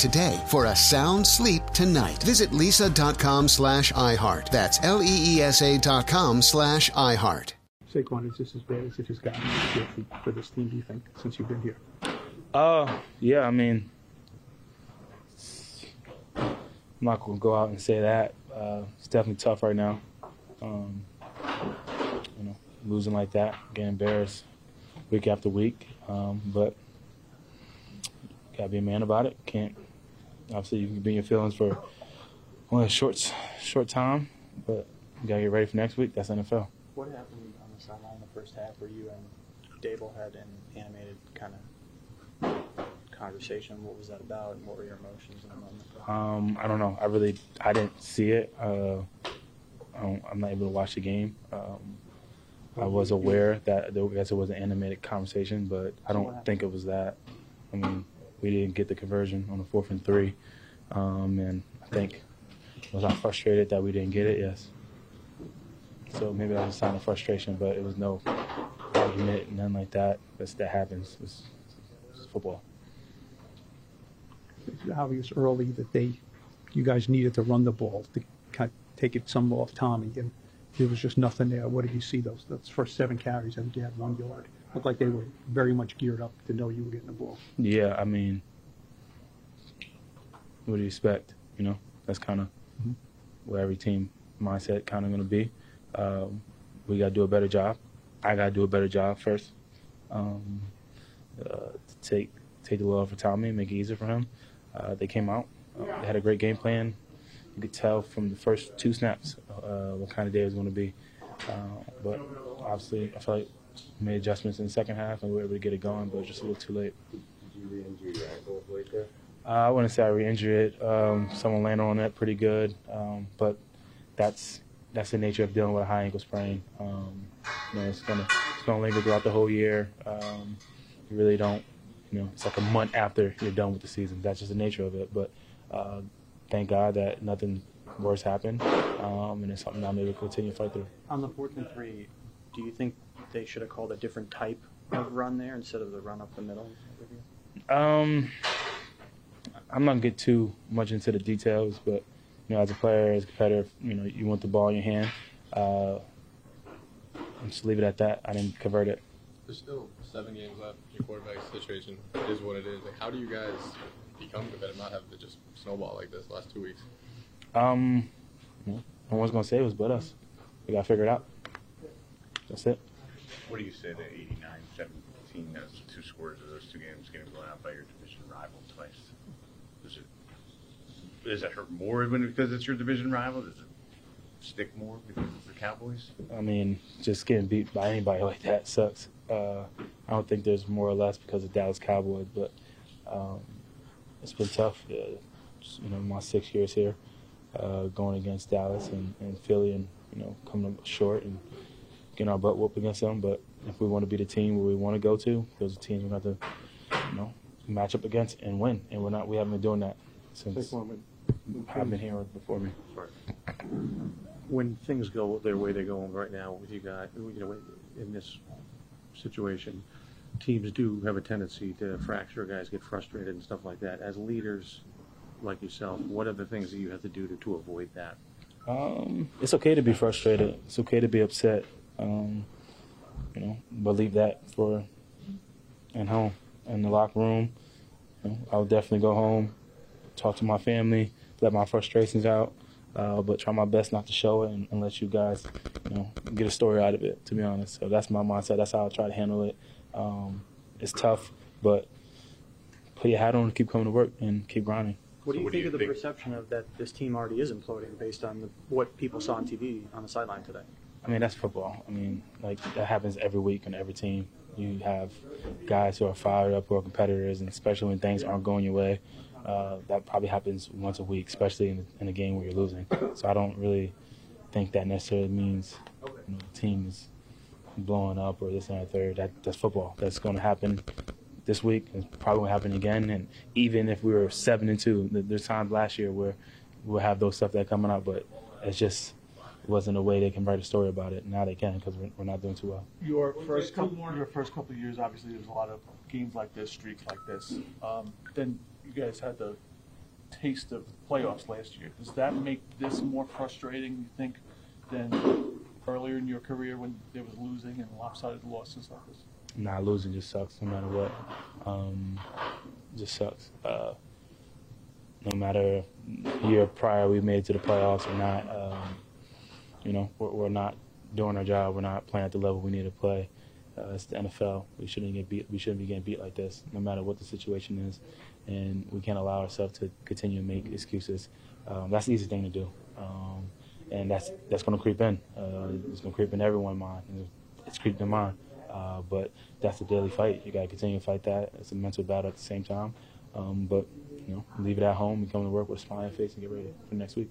today for a sound sleep tonight. Visit leesa.com slash iHeart. That's L-E-E-S-A dot com slash iHeart. Saquon, is just as bad as it has gotten for, for this team, do you think, since you've been here? Uh, yeah, I mean, I'm not going to go out and say that. Uh, it's definitely tough right now. Um, you know, losing like that, getting embarrassed week after week. Um, but got to be a man about it. Can't, obviously, you can be in your feelings for only a short, short time, but you got to get ready for next week. That's NFL. What happened on the sideline in the first half where you and Daboll had an animated kind of conversation? What was that about, and what were your emotions in the moment? Um, I don't know. I really, I didn't see it. Uh, I don't, I'm not able to watch the game. Um, I was aware that there, I guess it was an animated conversation, but I don't think it was that. I mean, we didn't get the conversion on the fourth and three, um, and I think was I frustrated that we didn't get it? Yes. So maybe that was a sign of frustration, but it was no argument, nothing like that. That's, that happens. It's, it's football. It's obvious early that they, you guys needed to run the ball to kind of take it some off Tommy, and there was just nothing there. What did you see those those first seven carries? I think you had one yard. Looked like they were very much geared up to know you were getting the ball. Yeah, I mean, what do you expect? You know, that's kind of Mhm. where every team mindset kind of going to be. Um, we got to do a better job. I got to do a better job first. Um, uh, to take take the load off of Tommy and make it easier for him. Uh, they came out. Uh, they had a great game plan. You could tell from the first two snaps uh, what kind of day it was going to be. Uh, but obviously, I felt like made adjustments in the second half and we were able to get it going, but it was just a little too late. Did you re-injure your ankle late there? Uh, I wouldn't say I re-injured it. Um, someone landed on it pretty good, um, but that's that's the nature of dealing with a high ankle sprain. Um, you know, it's gonna it's gonna linger throughout the whole year. Um, you really don't, you know, it's like a month after you're done with the season. That's just the nature of it. But uh, thank God that nothing worse happened, um, and it's something I'm able to continue to fight through. On the fourth and three, do you think they should have called a different type of run there instead of the run up the middle? Um, I'm not gonna get too much into the details, but you know, as a player, as a competitor, you know, you want the ball in your hand. Uh, and just leave it at that. I didn't convert it. There's still seven games left. Your quarterback situation is what it is. Like, how do you guys become competitive, not have to just snowball like this the last two weeks? Um, no one's gonna say it was but us. We gotta figure it out. That's it. What do you say to 89 17 as two scores of those two games getting blown out by your division rival twice? Does it does that hurt more when because it's your division rival? Does it stick more because it's the Cowboys? I mean, just getting beat by anybody like that sucks. Uh, I don't think there's more or less because of Dallas Cowboys, but um, it's been tough. Uh, you know, my six years here, uh, going against Dallas and, and Philly, and you know, coming up short and getting our butt whooped against them. But if we want to be the team where we want to go to, those are teams we have to, you know, match up against and win. And we're not. We haven't been doing that since when, I've been here before me. when things go their way they're going right now with you guys, you know, in this situation, teams do have a tendency to fracture guys, get frustrated and stuff like that. As leaders like yourself, what are the things that you have to do to, to avoid that? Um, it's okay to be frustrated. It's okay to be upset. Um, you know, believe that for and home in the locker room. You know, I would definitely go home, talk to my family, let my frustrations out. uh, but try my best not to show it and, and, let you guys, you know, get a story out of it. To be honest, so that's my mindset. That's how I try to handle it. Um, it's tough, but put your hat on and keep coming to work and keep grinding. What do you so think do you of the perception of that this team already is imploding based on the, what people saw on TV on the sideline today? I mean, that's football. I mean, like that happens every week on every team. You have guys who are fired up, who are competitors, and especially when things aren't going your way, uh, that probably happens once a week, especially in, in, a game where you're losing. So I don't really think that necessarily means you know, the team is blowing up or this and that third. That, that's football. That's going to happen this week. It's probably going to happen again. And even if we were seven and two, there's times last year where we'll have those stuff that coming up, but it's just wasn't a way they can write a story about it. Now they can because we're, we're, not doing too well. Your first couple, your first couple of years, obviously, there's a lot of games like this, streaks like this. Um, then you guys had the taste of playoffs last year. Does that make this more frustrating, you think, than earlier in your career when there was losing and lopsided losses like this? Nah, losing just sucks no matter what. Um, just sucks. Uh, no matter year prior we made it to the playoffs or not. Um, you know, we're, we're, not doing our job. We're not playing at the level we need to play. Uh, it's the NFL. We shouldn't get beat. We shouldn't be getting beat like this, no matter what the situation is. And we can't allow ourselves to continue to make excuses. Um, that's the easy thing to do, um, and that's that's going to creep in. Uh, it's going to creep in everyone's mind. It's creeping in mine. Uh, but that's a daily fight. You got to continue to fight that. It's a mental battle at the same time. Um, but you know, leave it at home and come to work with a smile on your face and get ready for next week.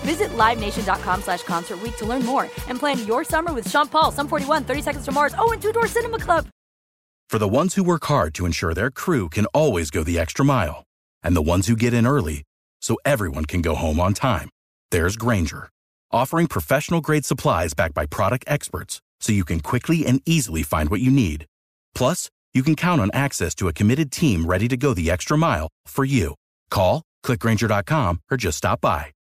Visit LiveNation.com slash Concert to learn more and plan your summer with Sean Paul, Sum 41, 30 Seconds to Mars, oh, and Two Door Cinema Club. For the ones who work hard to ensure their crew can always go the extra mile, and the ones who get in early so everyone can go home on time, there's Grainger, offering professional-grade supplies backed by product experts so you can quickly and easily find what you need. Plus, you can count on access to a committed team ready to go the extra mile for you. Call, clickgrainger.com, or just stop by.